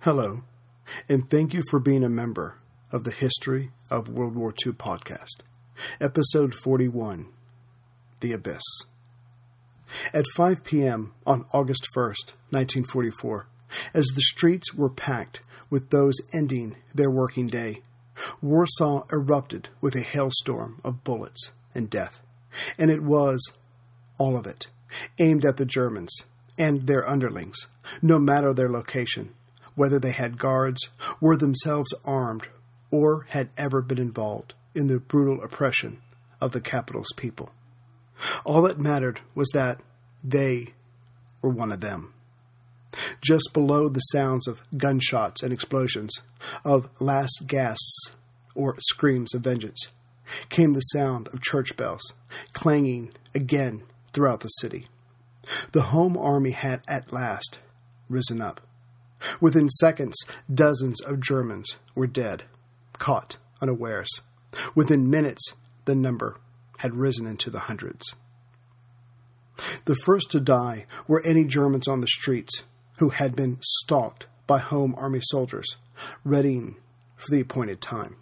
Hello, and thank you for being a member of the History of World War II podcast, episode 41 The Abyss. At 5 p.m. on August 1st, 1944, as the streets were packed with those ending their working day, Warsaw erupted with a hailstorm of bullets and death, and it was, all of it, aimed at the Germans and their underlings, no matter their location, whether they had guards, were themselves armed, or had ever been involved in the brutal oppression of the capital's people. All that mattered was that they were one of them. Just below the sounds of gunshots and explosions, of last gasps or screams of vengeance, came the sound of church bells, clanging again throughout the city. The home army had at last risen up. Within seconds, dozens of Germans were dead, caught unawares. Within minutes, the number had risen into the hundreds. The first to die were any Germans on the streets who had been stalked by home army soldiers, readying for the appointed time.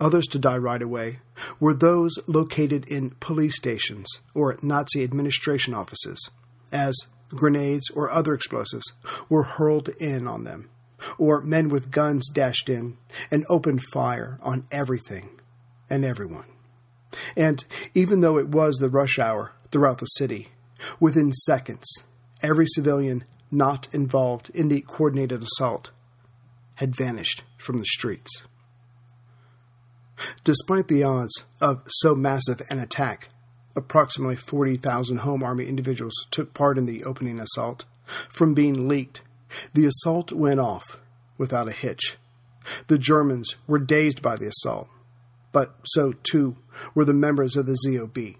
Others to die right away were those located in police stations or Nazi administration offices, as grenades or other explosives were hurled in on them, or men with guns dashed in and opened fire on everything and everyone. And even though it was the rush hour throughout the city, within seconds, every civilian not involved in the coordinated assault had vanished from the streets. Despite the odds of so massive an attack, approximately 40,000 Home Army individuals took part in the opening assault. From being leaked, the assault went off without a hitch. The Germans were dazed by the assault, but so too were the members of the ZOB.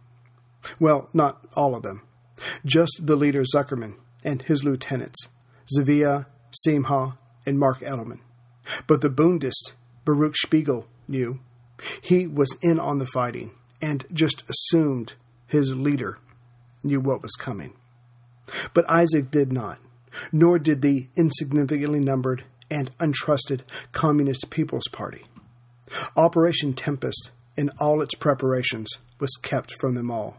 Well, not all of them. Just the leader Zuckerman and his lieutenants, Zavia, Simha, and Mark Edelman. But the Bundist, Baruch Spiegel, knew. He was in on the fighting and just assumed his leader knew what was coming. But Isaac did not, nor did the insignificantly numbered and untrusted Communist People's Party. Operation Tempest, in all its preparations, was kept from them all.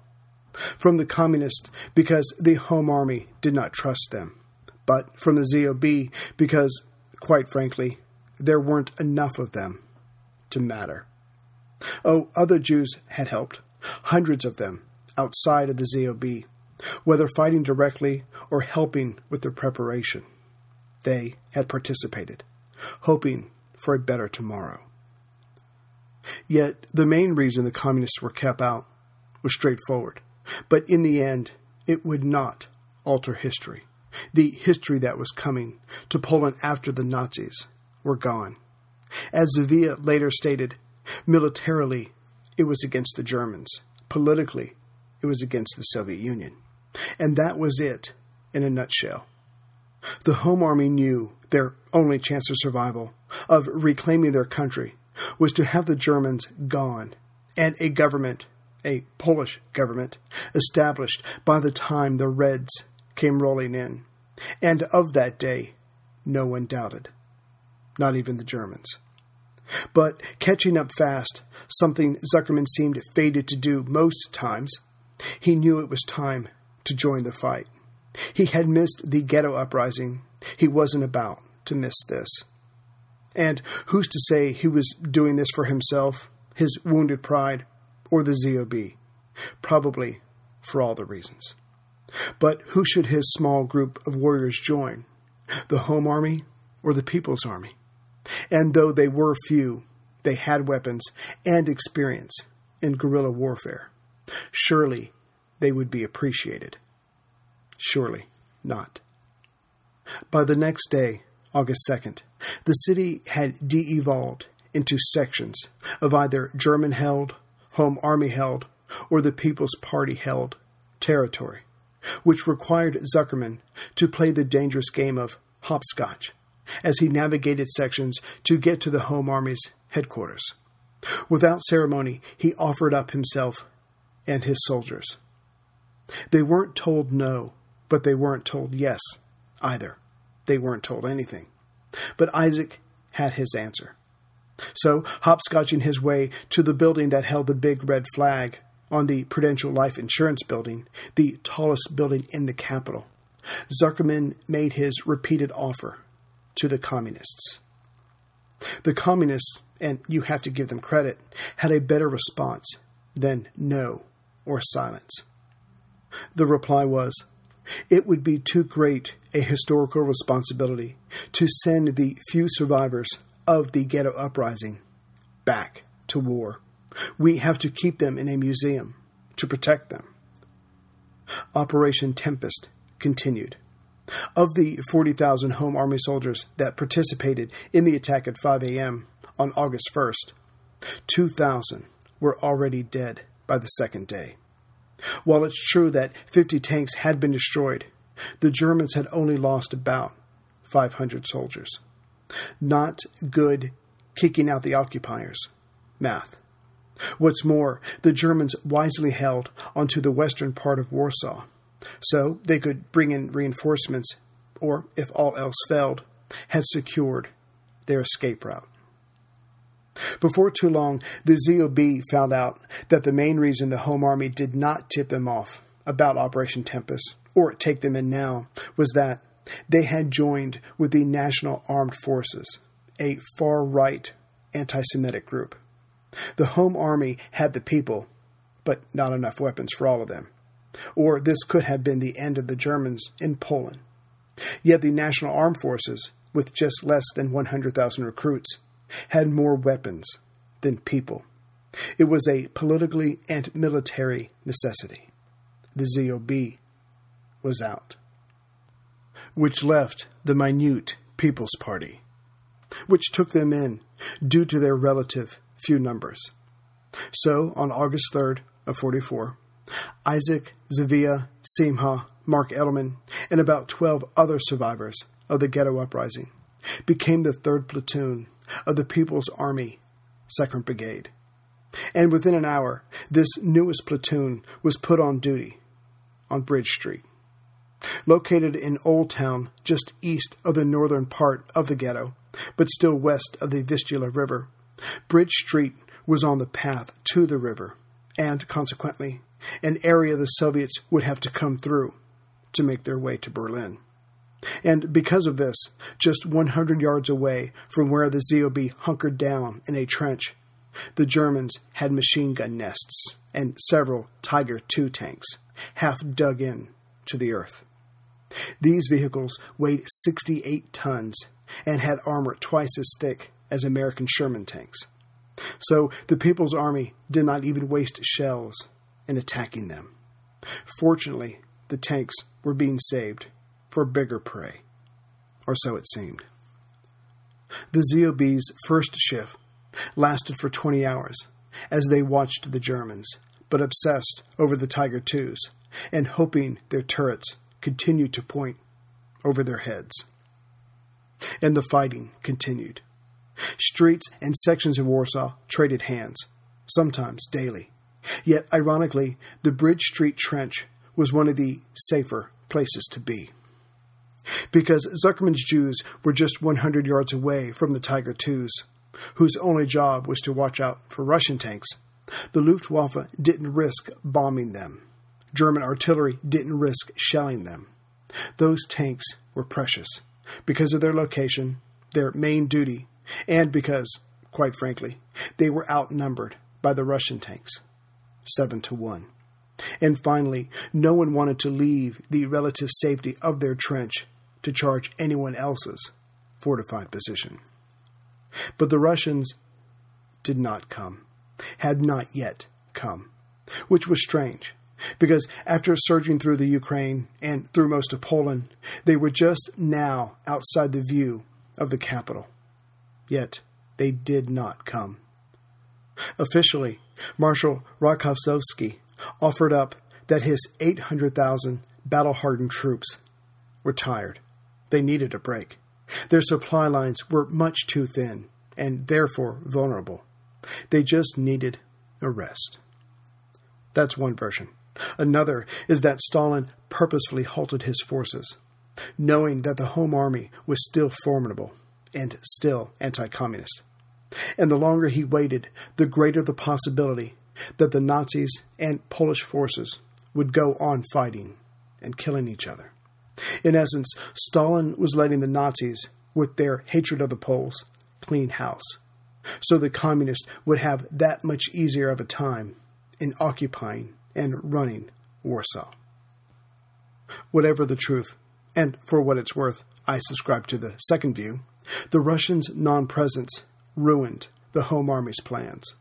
From the Communists, because the Home Army did not trust them, but from the ZOB, because, quite frankly, there weren't enough of them to matter. Oh, other Jews had helped, hundreds of them, outside of the ZOB, whether fighting directly or helping with the preparation. They had participated, hoping for a better tomorrow. Yet the main reason the communists were kept out was straightforward, but in the end, it would not alter history. The history that was coming to Poland after the Nazis were gone. As Zavia later stated, militarily, it was against the Germans. Politically, it was against the Soviet Union. And that was it in a nutshell. The Home Army knew their only chance of survival, of reclaiming their country, was to have the Germans gone and a government, a Polish government, established by the time the Reds came rolling in. And of that day, no one doubted, not even the Germans. But catching up fast, something Zuckerman seemed fated to do most times, he knew it was time to join the fight. He had missed the ghetto uprising. He wasn't about to miss this. And who's to say he was doing this for himself, his wounded pride, or the ZOB? Probably for all the reasons. But who should his small group of warriors join? The Home Army or the People's Army? And though they were few, they had weapons and experience in guerrilla warfare. Surely they would be appreciated. Surely not. By the next day, August 2nd, the city had de evolved into sections of either German held, Home Army held, or the People's Party held territory, which required Zuckerman to play the dangerous game of hopscotch as he navigated sections to get to the Home Army's headquarters. Without ceremony, he offered up himself and his soldiers. They weren't told no, but they weren't told yes either. They weren't told anything. But Isaac had his answer. So, hopscotching his way to the building that held the big red flag on the Prudential Life Insurance Building, the tallest building in the capital, Zuckerman made his repeated offer to the communists. The communists, and you have to give them credit, had a better response than no or silence. The reply was, It would be too great a historical responsibility to send the few survivors of the ghetto uprising back to war. We have to keep them in a museum to protect them. Operation Tempest continued. Of the 40,000 Home Army soldiers that participated in the attack at 5 a.m. on August 1st, 2,000 were already dead by the second day. While it's true that 50 tanks had been destroyed, the Germans had only lost about 500 soldiers. Not good kicking out the occupiers. Math. What's more, the Germans wisely held onto the western part of Warsaw, so they could bring in reinforcements, or, if all else failed, had secured their escape route. Before too long, the ZOB found out that the main reason the Home Army did not tip them off about Operation Tempest, or take them in now, was that they had joined with the National Armed Forces, a far right anti Semitic group. The Home Army had the people, but not enough weapons for all of them. Or this could have been the end of the Germans in Poland. Yet the National Armed Forces, with just less than 100,000 recruits, had more weapons than people. It was a politically and military necessity. The ZOB was out. Which left the minute People's Party, which took them in due to their relative few numbers. So, on August 3rd of 44, Isaac, Zavia, Simha, Mark Edelman, and about 12 other survivors of the ghetto uprising became the 3rd Platoon of the People's Army, 2nd Brigade. And within an hour, this newest platoon was put on duty on Bridge Street. Located in Old Town, just east of the northern part of the ghetto, but still west of the Vistula River, Bridge Street was on the path to the river, and consequently, an area the Soviets would have to come through to make their way to Berlin. And because of this, just 100 yards away from where the ZOB hunkered down in a trench, the Germans had machine gun nests and several Tiger II tanks, half dug in to the earth. These vehicles weighed 68 tons and had armor twice as thick as American Sherman tanks. So the People's Army did not even waste shells in attacking them. Fortunately, the tanks were being saved for bigger prey, or so it seemed. The ZOB's first shift lasted for 20 hours as they watched the Germans, but obsessed over the Tiger IIs and hoping their turrets continued to point over their heads. And the fighting continued. Streets and sections of Warsaw traded hands, sometimes daily. Yet, ironically, the Bridge Street Trench was one of the safer places to be. Because Zuckerman's Jews were just 100 yards away from the Tiger IIs, whose only job was to watch out for Russian tanks, the Luftwaffe didn't risk bombing them. German artillery didn't risk shelling them. Those tanks were precious because of their location, their main duty, and because, quite frankly, they were outnumbered by the Russian tanks, seven to one. And finally, no one wanted to leave the relative safety of their trench to charge anyone else's fortified position. But the Russians did not come, had not yet come, which was strange, because after surging through the Ukraine and through most of Poland, they were just now outside the view of the capital. Yet they did not come. Officially, Marshal Rokossovsky offered up that his 800,000 battle hardened troops were tired. They needed a break. Their supply lines were much too thin and therefore vulnerable. They just needed a rest. That's one version. Another is that Stalin purposefully halted his forces, knowing that the Home Army was still formidable and still anti communist. And the longer he waited, the greater the possibility that the Nazis and Polish forces would go on fighting and killing each other. In essence, Stalin was letting the Nazis, with their hatred of the Poles, clean house, so the communists would have that much easier of a time in occupying and running Warsaw. Whatever the truth, and for what it's worth, I subscribe to the second view, the Russians' non presence ruined the Home Army's plans.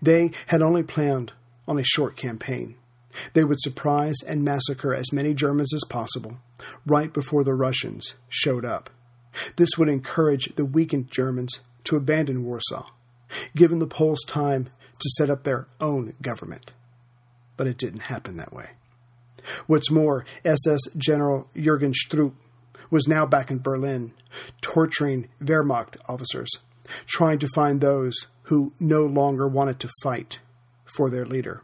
They had only planned on a short campaign. They would surprise and massacre as many Germans as possible right before the Russians showed up. This would encourage the weakened Germans to abandon Warsaw, giving the Poles time to set up their own government. But it didn't happen that way. What's more, SS General Jurgen Stroop was now back in Berlin, torturing Wehrmacht officers, trying to find those who no longer wanted to fight for their leader.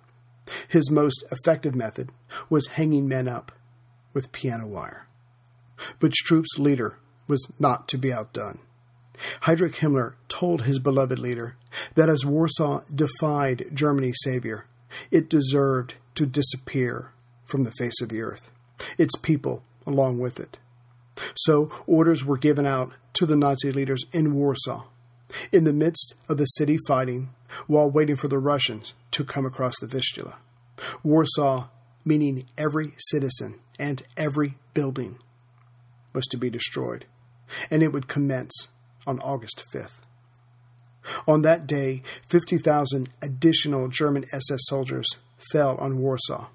His most effective method was hanging men up with piano wire. But Stroop's leader was not to be outdone. Heinrich Himmler told his beloved leader that as Warsaw defied Germany's savior, it deserved to disappear from the face of the earth, its people along with it. So orders were given out to the Nazi leaders in Warsaw, in the midst of the city fighting, while waiting for the Russians to come across the Vistula. Warsaw, meaning every citizen and every building, was to be destroyed, and it would commence on August 5th. On that day, 50,000 additional German SS soldiers fell on Warsaw.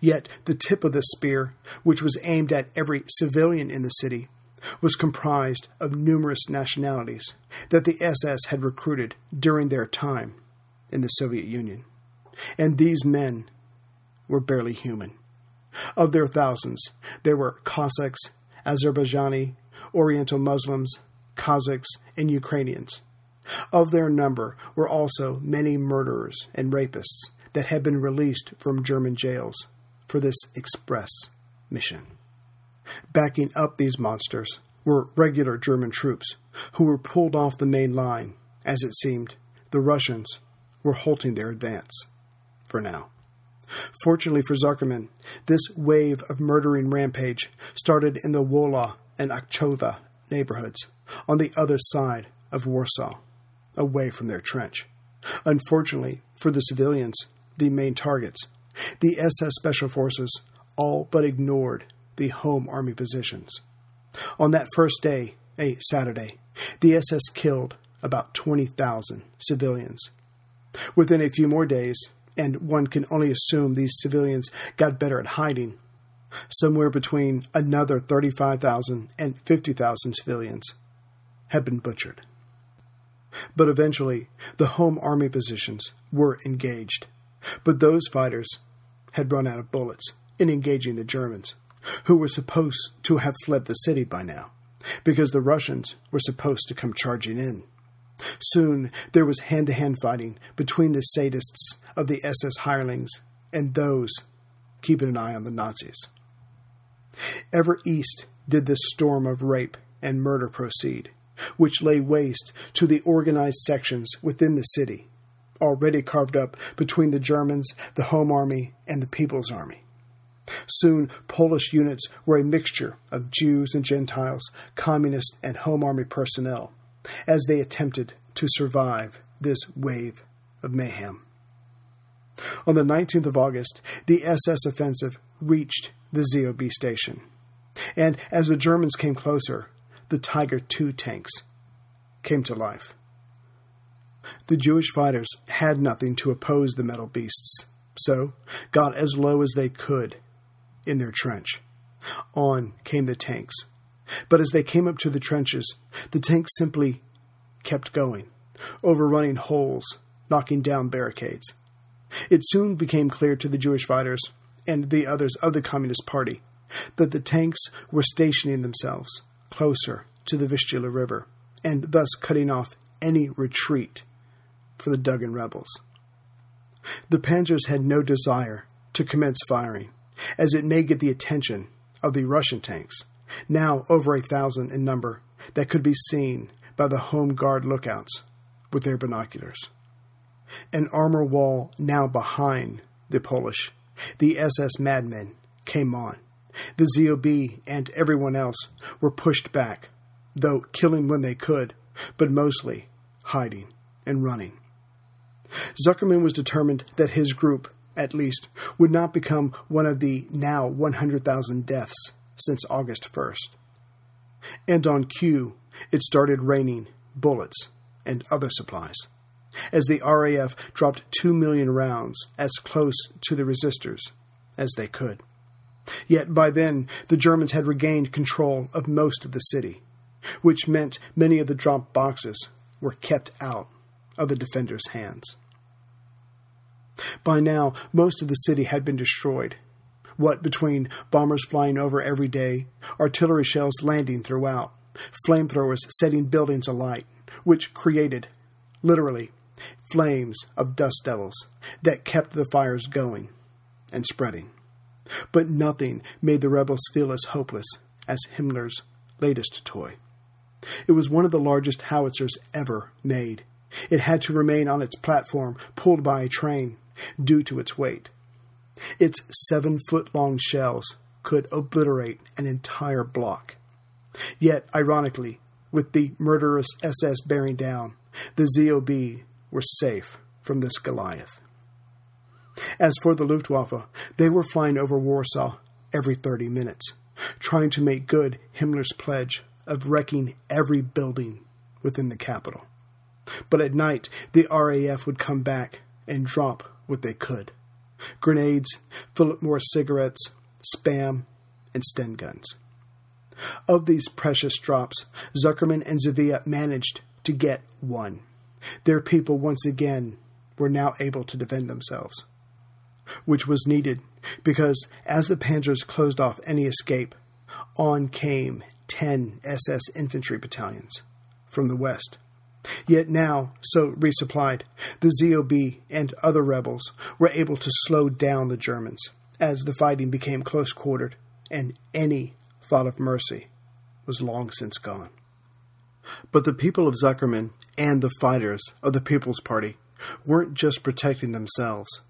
Yet the tip of the spear, which was aimed at every civilian in the city, was comprised of numerous nationalities that the SS had recruited during their time in the Soviet Union. And these men were barely human. Of their thousands, there were Cossacks, Azerbaijani, Oriental Muslims, Kazakhs, and Ukrainians. Of their number were also many murderers and rapists that had been released from German jails for this express mission. Backing up these monsters were regular German troops who were pulled off the main line. As it seemed, the Russians were halting their advance for now. Fortunately for Zuckerman, this wave of murdering rampage started in the Wola and Ochova neighborhoods on the other side of Warsaw, away from their trench. Unfortunately for the civilians, the main targets, the SS Special Forces all but ignored the Home Army positions. On that first day, a Saturday, the SS killed about 20,000 civilians. Within a few more days, and one can only assume these civilians got better at hiding, somewhere between another 35,000 and 50,000 civilians had been butchered. But eventually, the Home Army positions were engaged. But those fighters had run out of bullets in engaging the Germans, who were supposed to have fled the city by now, because the Russians were supposed to come charging in. Soon there was hand to hand fighting between the sadists of the SS hirelings and those keeping an eye on the Nazis. Ever east did this storm of rape and murder proceed, which lay waste to the organized sections within the city, already carved up between the Germans, the Home Army, and the People's Army. Soon, Polish units were a mixture of Jews and Gentiles, communist and Home Army personnel, as they attempted to survive this wave of mayhem. On the 19th of August, the SS offensive reached the ZOB station. And as the Germans came closer, the Tiger II tanks came to life. The Jewish fighters had nothing to oppose the metal beasts, so got as low as they could in their trench. On came the tanks. But as they came up to the trenches, the tanks simply kept going, overrunning holes, knocking down barricades. It soon became clear to the Jewish fighters and the others of the Communist Party that the tanks were stationing themselves closer to the Vistula River and thus cutting off any retreat for the Dugin rebels. The panzers had no desire to commence firing, as it may get the attention of the Russian tanks, now over a thousand in number, that could be seen by the Home Guard lookouts with their binoculars. An armor wall now behind the Polish, the SS madmen came on. The ZOB and everyone else were pushed back, though killing when they could, but mostly hiding and running. Zuckerman was determined that his group, at least, would not become one of the now 100,000 deaths since August 1st. And on cue, it started raining bullets and other supplies, as the RAF dropped 2 million rounds as close to the resistors as they could. Yet by then, the Germans had regained control of most of the city, which meant many of the dropped boxes were kept out of the defenders' hands. By now, most of the city had been destroyed. What between bombers flying over every day, artillery shells landing throughout, flamethrowers setting buildings alight, which created, literally, flames of dust devils that kept the fires going and spreading. But nothing made the rebels feel as hopeless as Himmler's latest toy. It was one of the largest howitzers ever made. It had to remain on its platform, pulled by a train, due to its weight. Its seven foot long shells could obliterate an entire block. Yet, ironically, with the murderous SS bearing down, the ZOB were safe from this Goliath. As for the Luftwaffe, they were flying over Warsaw every 30 minutes, trying to make good Himmler's pledge of wrecking every building within the capital. But at night, the RAF would come back and drop what they could grenades, Philip Morris cigarettes, spam, and Sten guns. Of these precious drops, Zuckerman and Zavia managed to get one. Their people once again were now able to defend themselves, which was needed because as the panzers closed off any escape, on came 10 SS infantry battalions from the west. Yet now, so resupplied, the ZOB and other rebels were able to slow down the Germans as the fighting became close quartered and any thought of mercy was long since gone. But the people of Zuckerman and the fighters of the People's Party weren't just protecting themselves.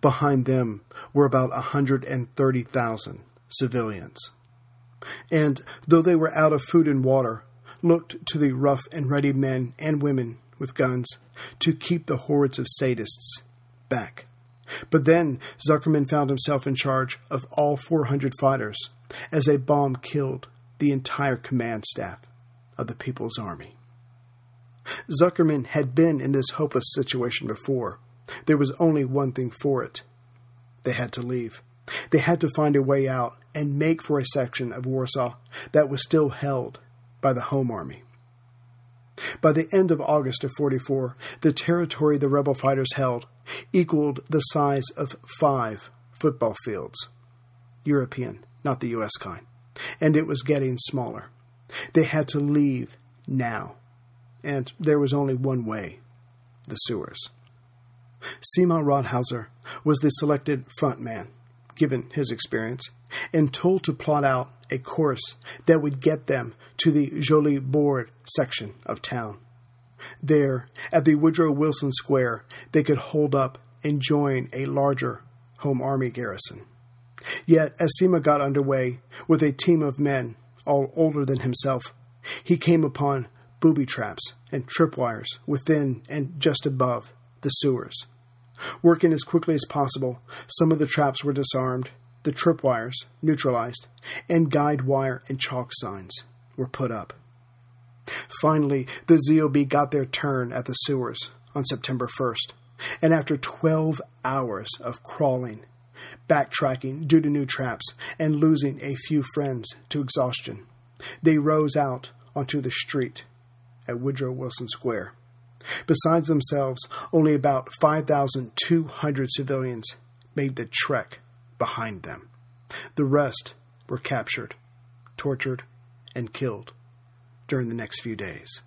Behind them were about 130,000 civilians. And though they were out of food and water, looked to the rough and ready men and women with guns to keep the hordes of sadists back. But then Zuckerman found himself in charge of all 400 fighters as a bomb killed the entire command staff of the People's Army. Zuckerman had been in this hopeless situation before. There was only one thing for it they had to leave. They had to find a way out and make for a section of Warsaw that was still held by the Home Army. By the end of August of 44, the territory the rebel fighters held equaled the size of five football fields. European, not the U.S. kind. And it was getting smaller. They had to leave now. And there was only one way the sewers. Sima Rothhauser was the selected front man, given his experience, and told to plot out a course that would get them to the Żoliborz section of town. There, at the Woodrow Wilson Square, they could hold up and join a larger Home Army garrison. Yet, as Sima got underway with a team of men, all older than himself, he came upon booby traps and tripwires within and just above the sewers. Working as quickly as possible, some of the traps were disarmed, the tripwires neutralized, and guide wire and chalk signs were put up. Finally, the ZOB got their turn at the sewers on September 1st, and after 12 hours of crawling, backtracking due to new traps, and losing a few friends to exhaustion, they rose out onto the street at Woodrow Wilson Square. Besides themselves, only about 5,200 civilians made the trek behind them. The rest were captured, tortured, and killed during the next few days.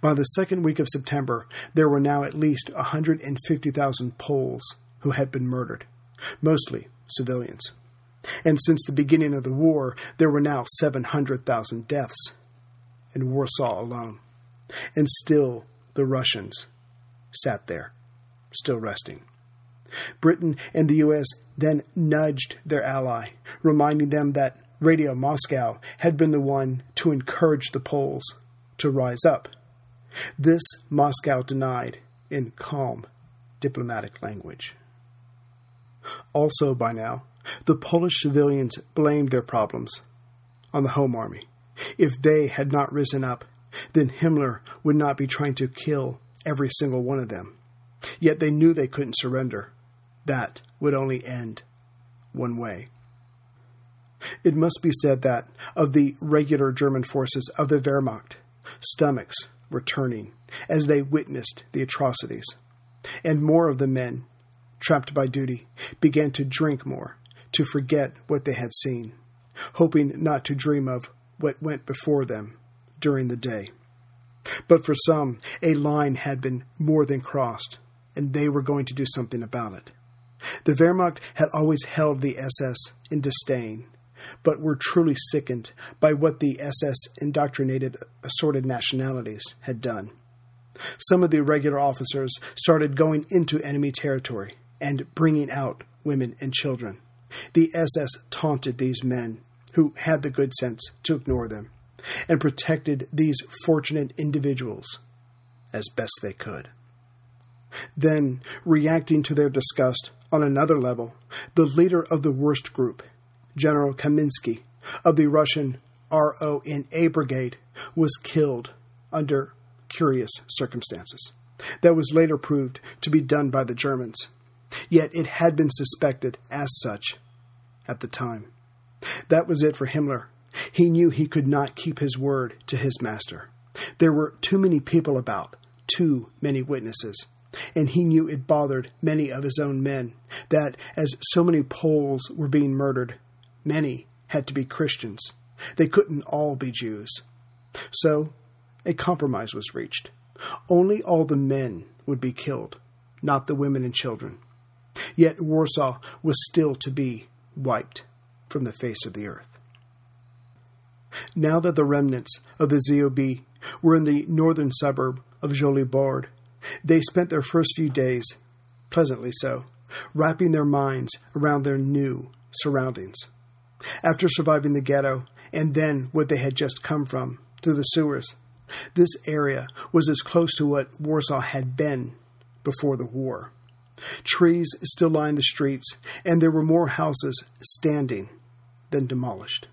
By the second week of September, there were now at least 150,000 Poles who had been murdered, mostly civilians. And since the beginning of the war, there were now 700,000 deaths in Warsaw alone. And still the Russians sat there, still resting. Britain and the U.S. then nudged their ally, reminding them that Radio Moscow had been the one to encourage the Poles to rise up. This Moscow denied in calm diplomatic language. Also, by now, the Polish civilians blamed their problems on the Home Army. If they had not risen up, then Himmler would not be trying to kill every single one of them. Yet they knew they couldn't surrender. That would only end one way. It must be said that, of the regular German forces of the Wehrmacht, stomachs were turning as they witnessed the atrocities, and more of the men, trapped by duty, began to drink more, to forget what they had seen, hoping not to dream of what went before them during the day. But for some, a line had been more than crossed, and they were going to do something about it. The Wehrmacht had always held the SS in disdain, but were truly sickened by what the SS indoctrinated assorted nationalities had done. Some of the regular officers started going into enemy territory and bringing out women and children. The SS taunted these men, who had the good sense to ignore them, and protected these fortunate individuals as best they could. Then, reacting to their disgust on another level, the leader of the worst group, General Kaminsky of the Russian RONA Brigade, was killed under curious circumstances. That was later proved to be done by the Germans, yet it had been suspected as such at the time. That was it for Himmler. He knew he could not keep his word to his master. There were too many people about, too many witnesses, and he knew it bothered many of his own men that, as so many Poles were being murdered, many had to be Christians. They couldn't all be Jews. So a compromise was reached. Only all the men would be killed, not the women and children. Yet Warsaw was still to be wiped from the face of the earth. Now that the remnants of the ZOB were in the northern suburb of Żoliborz, they spent their first few days, pleasantly so, wrapping their minds around their new surroundings. After surviving the ghetto and then what they had just come from through the sewers, this area was as close to what Warsaw had been before the war. Trees still lined the streets, and there were more houses standing than demolished.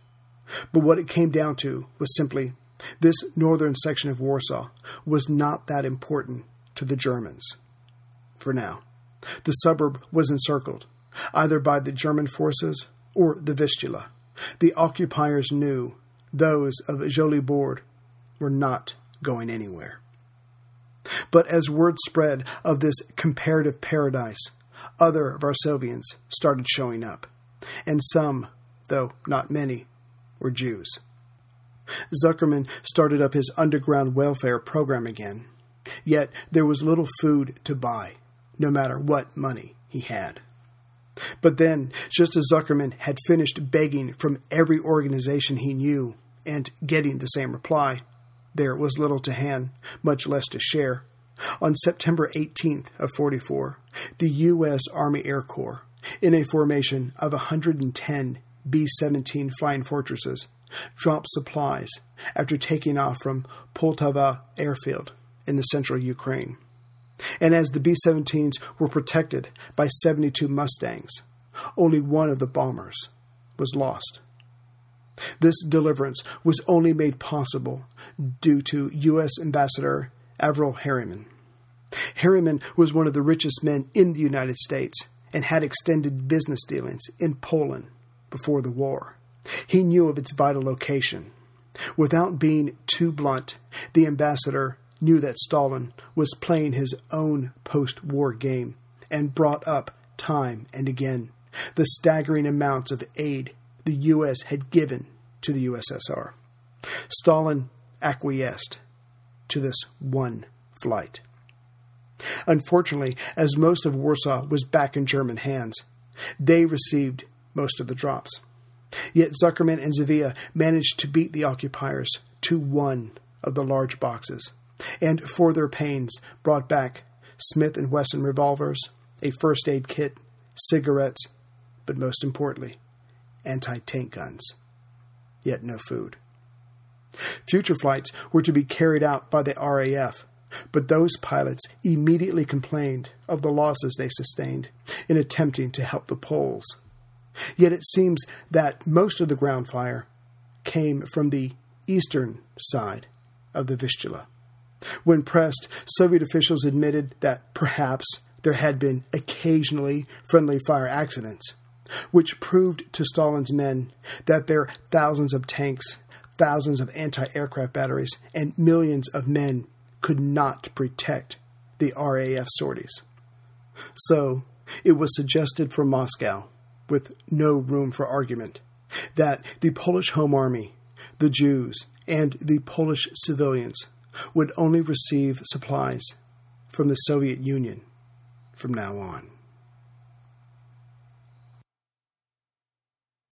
But what it came down to was simply this northern section of Warsaw was not that important to the Germans. For now, the suburb was encircled, either by the German forces or the Vistula. The occupiers knew those of Żoliborz were not going anywhere. But as word spread of this comparative paradise, other Varsovians started showing up, and some, though not many, were Jews. Zuckerman started up his underground welfare program again, yet there was little food to buy, no matter what money he had. But then, just as Zuckerman had finished begging from every organization he knew and getting the same reply, there was little to hand, much less to share. On September 18th of 44, the U.S. Army Air Corps, in a formation of 110 B-17 flying fortresses, dropped supplies after taking off from Poltava airfield in the central Ukraine. And as the B-17s were protected by 72 Mustangs, only one of the bombers was lost. This deliverance was only made possible due to U.S. Ambassador Averell Harriman. Harriman was one of the richest men in the United States and had extended business dealings in Poland before the war. He knew of its vital location. Without being too blunt, the ambassador knew that Stalin was playing his own post war game and brought up time and again the staggering amounts of aid the U.S. had given to the USSR. Stalin acquiesced to this one flight. Unfortunately, as most of Warsaw was back in German hands, they received most of the drops. Yet Zuckerman and Zavia managed to beat the occupiers to one of the large boxes, and for their pains brought back Smith and Wesson revolvers, a first aid kit, cigarettes, but most importantly, anti-tank guns. Yet no food. Future flights were to be carried out by the RAF, but those pilots immediately complained of the losses they sustained in attempting to help the Poles. Yet it seems that most of the ground fire came from the eastern side of the Vistula. When pressed, Soviet officials admitted that perhaps there had been occasionally friendly fire accidents, which proved to Stalin's men that their thousands of tanks, thousands of anti aircraft batteries, and millions of men could not protect the RAF sorties. So, it was suggested from Moscow, with no room for argument, that the Polish Home Army, the Jews, and the Polish civilians would only receive supplies from the Soviet Union from now on.